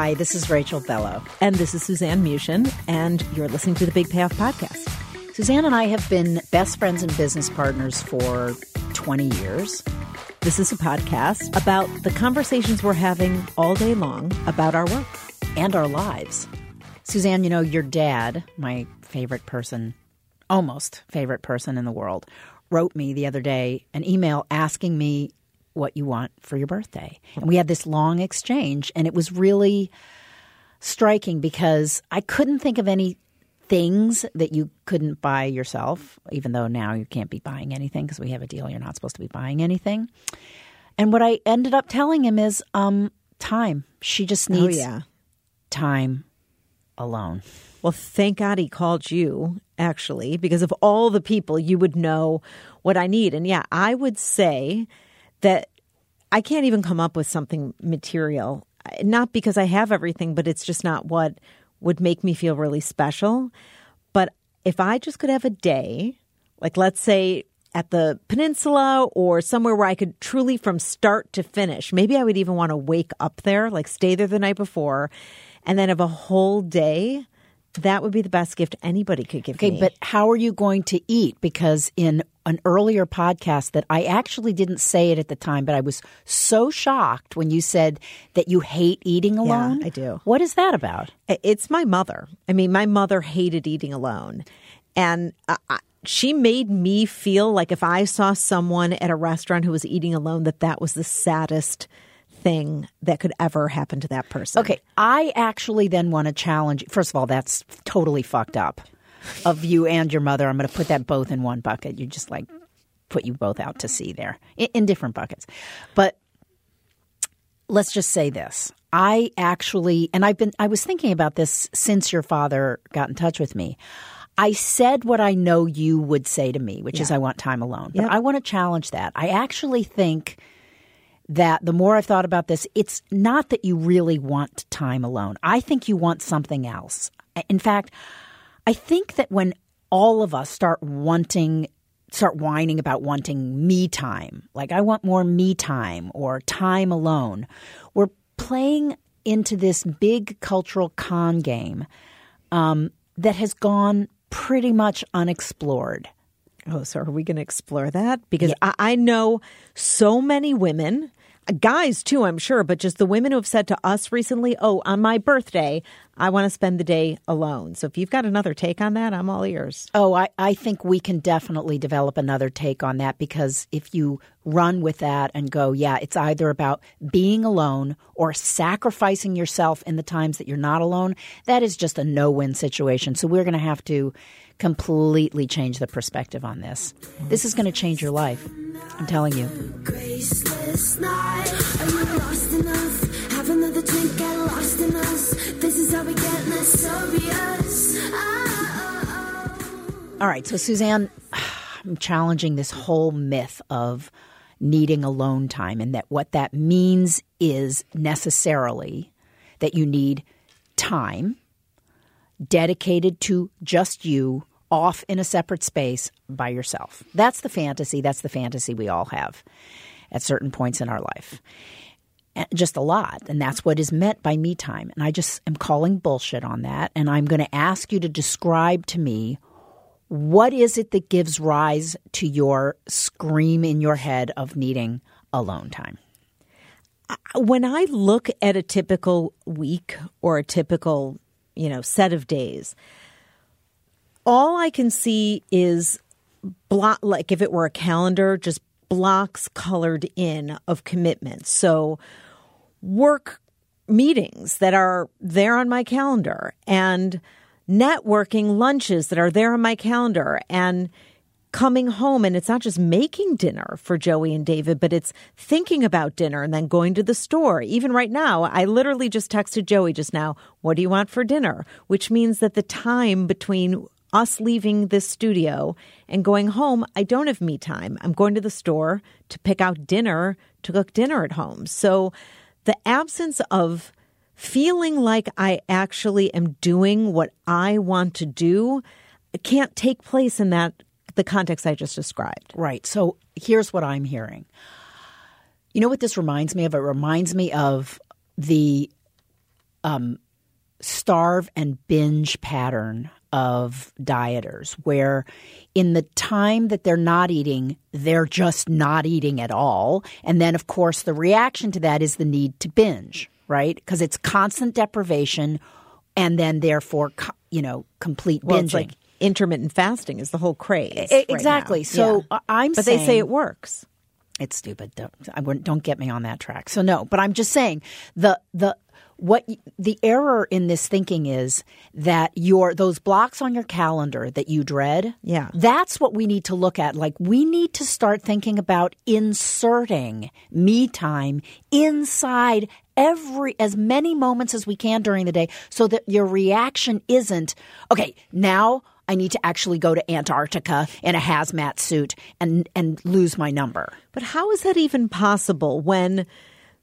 Hi, this is Rachel Bellow. And this is Suzanne Mushin, and you're listening to the Big Payoff Podcast. Suzanne and I have been best friends and business partners for 20 years. This is a podcast about the conversations we're having all day long about our work and our lives. Suzanne, you know, your dad, my favorite person, almost favorite person in the world, wrote me the other day an email asking me what you want for your birthday. And we had this long exchange, and it was really striking because I couldn't think of any things that you couldn't buy yourself, even though now you can't be buying anything because we have a deal you're not supposed to be buying anything. And what I ended up telling him is um, time. She just needs oh, yeah. time alone. Well, thank God he called you, actually, because of all the people you would know what I need. And yeah, I would say that I can't even come up with something material. Not because I have everything, but it's just not what would make me feel really special. But if I just could have a day, like let's say at the peninsula or somewhere where I could truly from start to finish, maybe I would even want to wake up there, like stay there the night before, and then have a whole day that would be the best gift anybody could give okay, me. but how are you going to eat? Because in an earlier podcast that I actually didn't say it at the time, but I was so shocked when you said that you hate eating alone. Yeah, I do. What is that about? It's my mother. I mean, my mother hated eating alone. And I, I, she made me feel like if I saw someone at a restaurant who was eating alone, that that was the saddest – thing that could ever happen to that person. Okay, I actually then want to challenge. First of all, that's totally fucked up of you and your mother. I'm going to put that both in one bucket. You just like put you both out to sea there in, in different buckets. But let's just say this. I actually, and I've been, I was thinking about this since your father got in touch with me. I said what I know you would say to me, which Yeah. is I want time alone. But Yep. I want to challenge that. I actually think that the more I've thought about this, it's not that you really want time alone. I think you want something else. In fact, I think that when all of us start wanting, start whining about wanting me time, like I want more me time or time alone, we're playing into this big cultural con game um, that has gone pretty much unexplored. Oh, so are we going to explore that? Because I, I know so many women, guys too, I'm sure, but just the women who have said to us recently, oh, on my birthday, I want to spend the day alone. So if you've got another take on that, I'm all ears. Oh, I, I think we can definitely develop another take on that because if you run with that and go, yeah, it's either about being alone or sacrificing yourself in the times that you're not alone, that is just a no win situation. So we're going to have to completely change the perspective on this. This is going to change your life. I'm telling you. All right, so Suzanne, I'm challenging this whole myth of needing alone time and that what that means is necessarily that you need time dedicated to just you off in a separate space by yourself. That's the fantasy. That's the fantasy we all have at certain points in our life. Just a lot. And that's what is meant by me time. And I just am calling bullshit on that. And I'm going to ask you to describe to me what is it that gives rise to your scream in your head of needing alone time? when I look at a typical week or a typical, you know, set of days, all I can see is block like if it were a calendar, just blocks colored in of commitments. So work meetings that are there on my calendar and networking lunches that are there on my calendar and coming home and it's not just making dinner for Joey and David, but it's thinking about dinner and then going to the store. Even right now, I literally just texted Joey just now, what do you want for dinner? Which means that the time between us leaving this studio and going home, I don't have me time. I'm going to the store to pick out dinner, to cook dinner at home. So the absence of feeling like I actually am doing what I want to do can't take place in that the context I just described. Right. So here's what I'm hearing. You know what this reminds me of? It reminds me of the um, starve and binge pattern of dieters, where in the time that they're not eating, they're just not eating at all. And then, of course, the reaction to that is the need to binge, right? Because it's constant deprivation and then, therefore, you know, complete Well, binging. it's like intermittent fasting is the whole craze. Right exactly. now. So, Yeah. uh, I'm but they say it works. it's stupid. Don't, I wouldn't, don't get me on that track. So no, but I'm just saying the the what the error in this thinking is that your those blocks on your calendar that you dread. Yeah. that's what we need to look at. Like we need to start thinking about inserting me time inside every as many moments as we can during the day so that your reaction isn't okay now i need to actually go to antarctica in a hazmat suit and and lose my number But how is that even possible when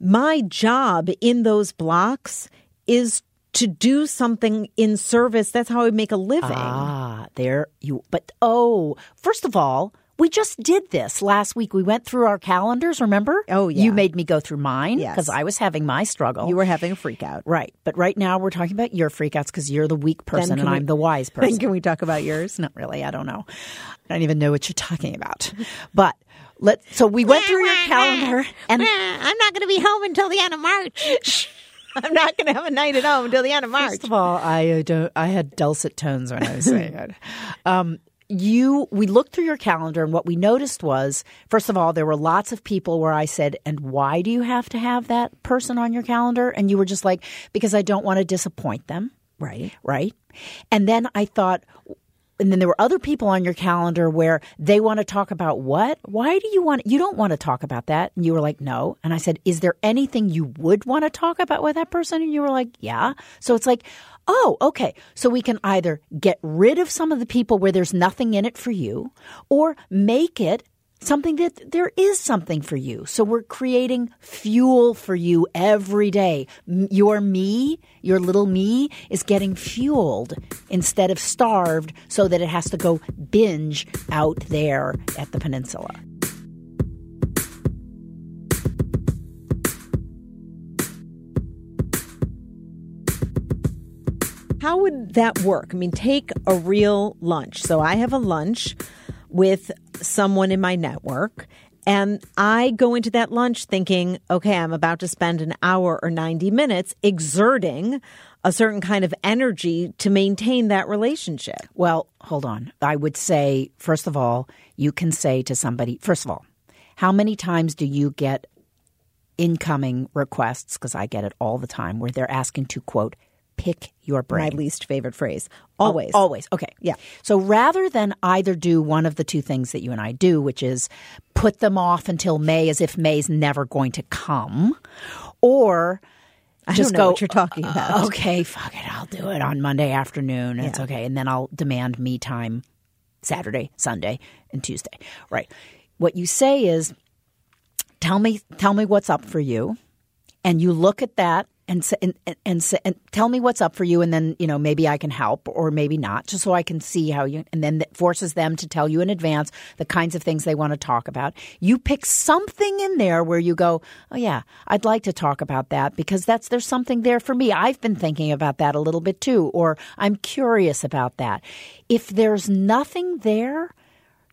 my job in those blocks is to do something in service? That's how I make a living. ah there you but oh first of all we just did this last week we went through our calendars remember Oh, yeah. you made me go through mine Yes. because i was having my struggle you were having a freak out. right but right now we're talking about your freakouts because you're the weak person and we- i'm the wise person Then can we talk about yours? Not really. I don't know. I don't even know what you're talking about. But let so we went through your calendar and I'm not going to be home until the end of March. I'm not going to have a night at home until the end of March. first of all, I uh, don't. I had dulcet tones when I was saying it. Um, you, we looked through your calendar, and what we noticed was, first of all, there were lots of people where I said, "And why do you have to have that person on your calendar?" And you were just like, "Because I don't want to disappoint them." Right. right? And then I thought, and then there were other people on your calendar where they want to talk about what? Why do you want? You don't want to talk about that. And you were like, no. And I said, is there anything you would want to talk about with that person? And you were like, yeah. So it's like, oh, okay. So we can either get rid of some of the people where there's nothing in it for you, or make it something that there is something for you. So we're creating fuel for you every day. Your me, your little me, is getting fueled instead of starved so that it has to go binge out there at the peninsula. How would that work? I mean, take a real lunch. So I have a lunch with someone in my network, and I go into that lunch thinking, okay, I'm about to spend an hour or 90 minutes exerting a certain kind of energy to maintain that relationship. Well, hold on. I would say, first of all, you can say to somebody, first of all, how many times do you get incoming requests? Because I get it all the time where they're asking to, quote, pick your brain. My least favorite phrase. Always. Al- Always. Okay. Yeah. So rather than either do one of the two things that you and I do, which is put them off until May as if May's never going to come, or I just go, what you're talking "Uh, about. okay, fuck it. I'll do it on Monday afternoon. It's okay. And then I'll demand me time Saturday, Sunday, and Tuesday. Right. What you say is tell me tell me what's up for you. And you look at that and, and, and, and, tell me what's up for you, and then you know maybe I can help or maybe not, just so I can see how you. And then that forces them to tell you in advance the kinds of things they want to talk about. You pick something in there where you go, oh yeah, I'd like to talk about that because that's there's something there for me. I've been thinking about that a little bit too, or I'm curious about that. If there's nothing there.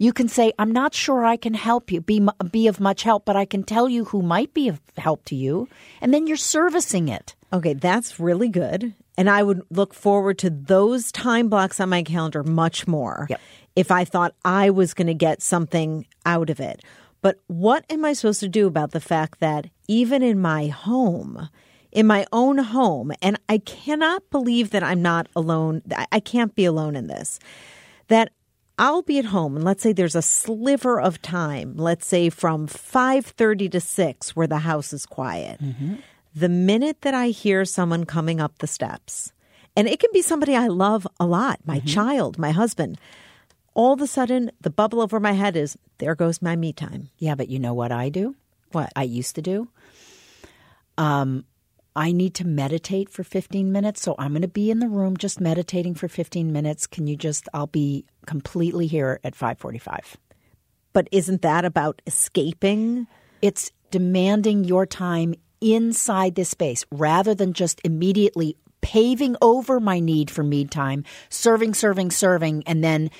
You can say, "I'm not sure I can help you, be be of much help, but I can tell you who might be of help to you," and then you're servicing it. Okay, that's really good. And I would look forward to those time blocks on my calendar much more Yep. if I thought I was going to get something out of it. But what am I supposed to do about the fact that even in my home, in my own home, and I cannot believe that I'm not alone, I- I can't be alone in this, that I'll be at home and let's say there's a sliver of time, let's say from 5:30 to 6 where the house is quiet. The minute that I hear someone coming up the steps, and it can be somebody I love a lot, my child, my husband, all of a sudden the bubble over my head is there goes my me time. Yeah, but you know what I do? What? I used to do? Um, I need to meditate for 15 minutes, so I'm going to be in the room just meditating for 15 minutes. Can you just? I'll be completely here at 5:45. But isn't that about escaping? It's demanding your time inside this space rather than just immediately paving over my need for me time, serving, serving, serving, and then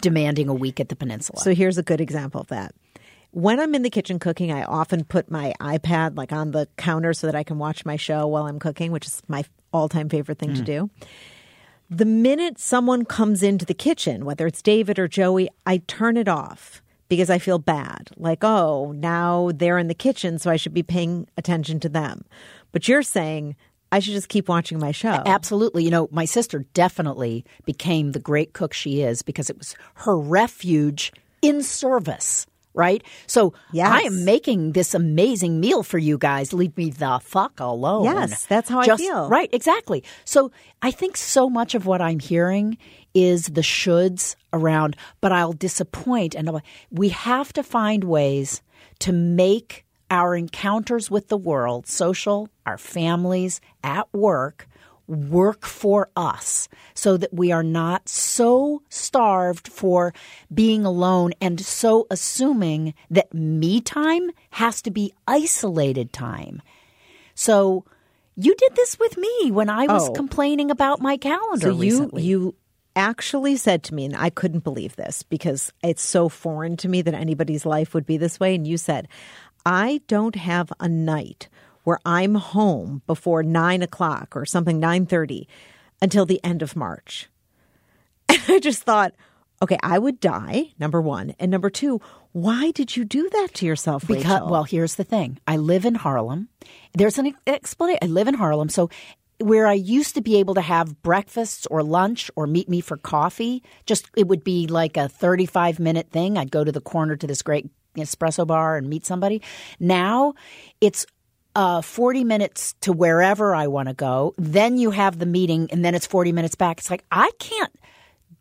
demanding a week at the peninsula. So here's a good example of that. When I'm in the kitchen cooking, I often put my iPad like on the counter so that I can watch my show while I'm cooking, which is my all-time favorite thing to mm. do. The minute someone comes into the kitchen, whether it's David or Joey, I turn it off because I feel bad. Like, oh, now they're in the kitchen, so I should be paying attention to them. But you're saying I should just keep watching my show. Absolutely. You know, my sister definitely became the great cook she is because it was her refuge in service, right? So Yes. I am making this amazing meal for you guys. Leave me the fuck alone. Yes, that's how I feel. Right, exactly. So I think so much of what I'm hearing is the shoulds around, but I'll disappoint. And we have to find ways to make our encounters with the world, social, our families, at work, work for us so that we are not so starved for being alone and so assuming that me time has to be isolated time. So you did this with me when I was Oh. complaining about my calendar So you recently. you actually said to me, and I couldn't believe this because it's so foreign to me that anybody's life would be this way. And you said, I don't have a night where I'm home before nine o'clock or something nine thirty until the end of March. And I just thought, okay, I would die. Number one, and number two, why did you do that to yourself, Because Rachel? well, here's the thing. I live in Harlem. There's an explanation. I live in Harlem, so where I used to be able to have breakfasts or lunch or meet me for coffee, just it would be like a 35 minute thing. I'd go to the corner to this great espresso bar and meet somebody. Now it's uh, 40 minutes to wherever I want to go. Then you have the meeting, and then it's 40 minutes back. It's like I can't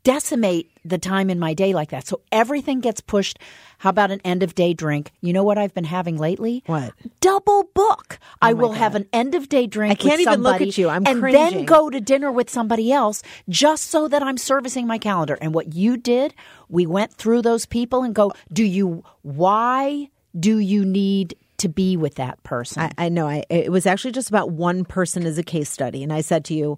decimate the time in my day like that. So everything gets pushed. How about an end of day drink? You know what I've been having lately? What? Double book. I will have an end of day drink. I can't with even look at you. I'm and then go to dinner with somebody else just so that I'm servicing my calendar. And what you did, we went through those people and go, do you? Why do you need to be with that person? I, I know. I it was actually just about one person as a case study, and I said to you,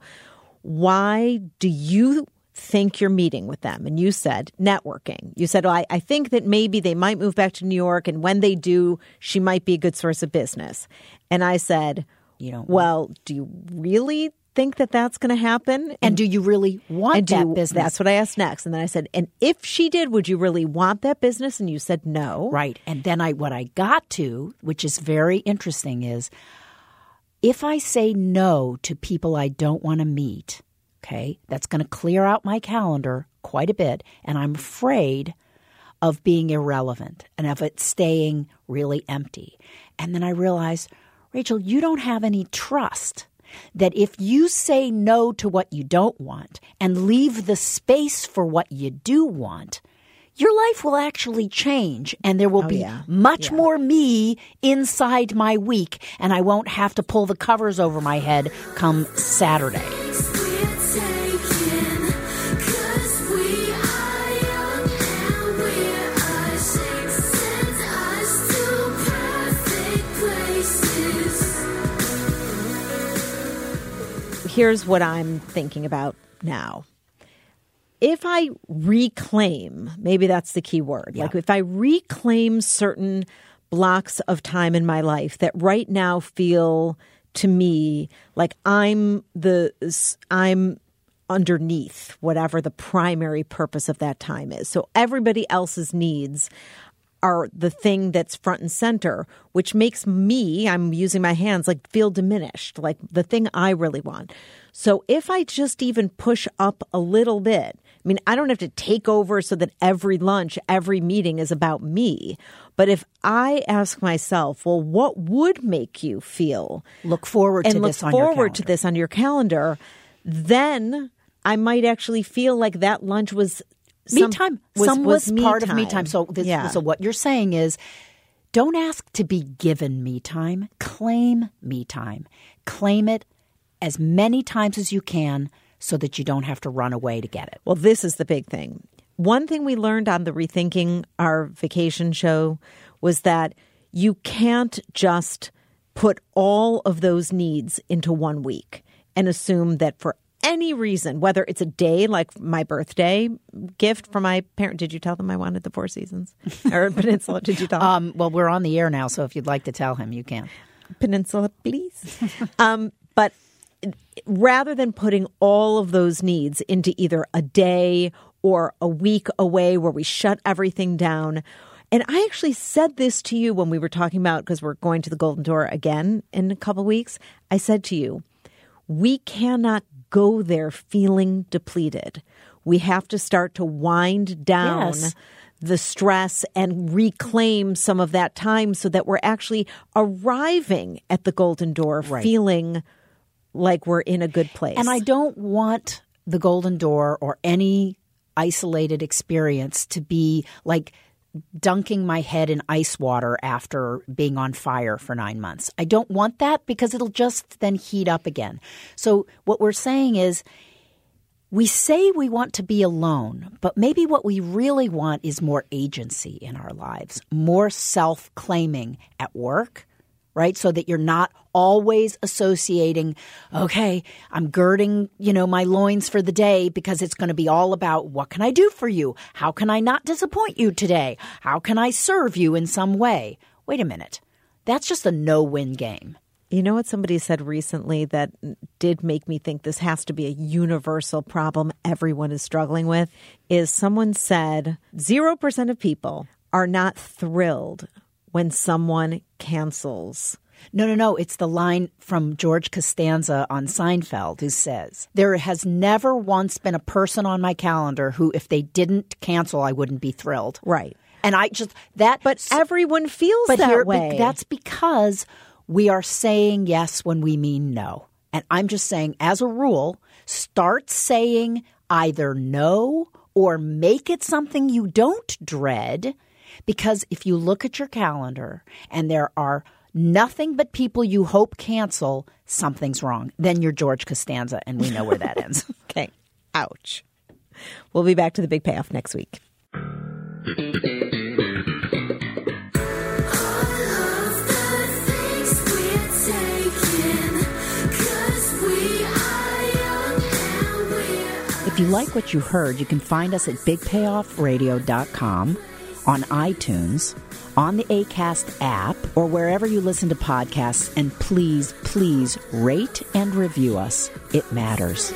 "Why do you think you're meeting with them?" And you said networking. You said, well, I, "I think that maybe they might move back to New York, and when they do, she might be a good source of business." And I said, You don't Well, do you really think that that's going to happen?" and do you really want and do that you- business? That's what I asked next, and then I said, "And if she did, would you really want that business?" And you said, "No." Right. And then I what I got to, which is very interesting, is if I say no to people I don't want to meet, okay, that's going to clear out my calendar quite a bit. And I'm afraid of being irrelevant and of it staying really empty. And then I realized, Rachel, you don't have any trust that if you say no to what you don't want and leave the space for what you do want, your life will actually change and there will Oh, be yeah. much Yeah. more me inside my week and I won't have to pull the covers over my head come Saturday. Here's what I'm thinking about now. If I reclaim, maybe that's the key word. Like if I reclaim certain blocks of time in my life that right now feel to me like I'm the I'm underneath whatever the primary purpose of that time is. So everybody else's needs are the thing that's front and center, which makes me, I'm using my hands, like feel diminished, like the thing I really want. So if I just even push up a little bit, I mean, I don't have to take over so that every lunch, every meeting is about me. But if I ask myself, well, what would make you feel Look forward to look this on your forward to this on your calendar, then I might actually feel like that lunch was me time. Was, Some was, me part of me time. So, this, yeah. so what you're saying is, don't ask to be given me time. Claim me time. Claim it as many times as you can, so that you don't have to run away to get it. Well, this is the big thing. One thing we learned on the Rethinking Our Vacation show was that you can't just put all of those needs into one week and assume that for any reason, whether it's a day like my birthday gift for my parent, did you tell them I wanted the Four Seasons or Peninsula? Did you tell them? Um, well, we're on the air now, so if you'd like to tell him, you can. Peninsula, please. um, but rather than putting all of those needs into either a day or a week away where we shut everything down. And I actually said this to you when we were talking about because we're going to the Golden Door again in a couple weeks. I said to you, we cannot go there feeling depleted. We have to start to wind down Yes. the stress and reclaim some of that time so that we're actually arriving at the Golden Door feeling like we're in a good place. And I don't want the Golden Door or any isolated experience to be like dunking my head in ice water after being on fire for nine months. I don't want that because it'll just then heat up again. So, what we're saying is, we say we want to be alone, but maybe what we really want is more agency in our lives, more self claiming at work, right? So that you're not always associating, okay, I'm girding, you know, my loins for the day because it's going to be all about what can I do for you? How can I not disappoint you today? How can I serve you in some way? Wait a minute. That's just a no win game. You know what somebody said recently that did make me think this has to be a universal problem everyone is struggling with? Is someone said 0% of people are not thrilled when someone cancels. No, no, no. It's the line from George Costanza on Seinfeld who says, There has never once been a person on my calendar who, if they didn't cancel, I wouldn't be thrilled. Right. And I just, that, But everyone feels but that here, way. be- that's because we are saying yes when we mean no. And I'm just saying, as a rule, start saying either no or make it something you don't dread. Because if you look at your calendar and there are nothing but people you hope cancel, something's wrong. Then you're George Costanza, and we know where that ends. okay. Ouch. We'll be back to the big payoff next week. If you like what you heard, you can find us at bigpayoffradio.com, on iTunes, on the ACAST app, or wherever you listen to podcasts. And please, please rate and review us. It matters.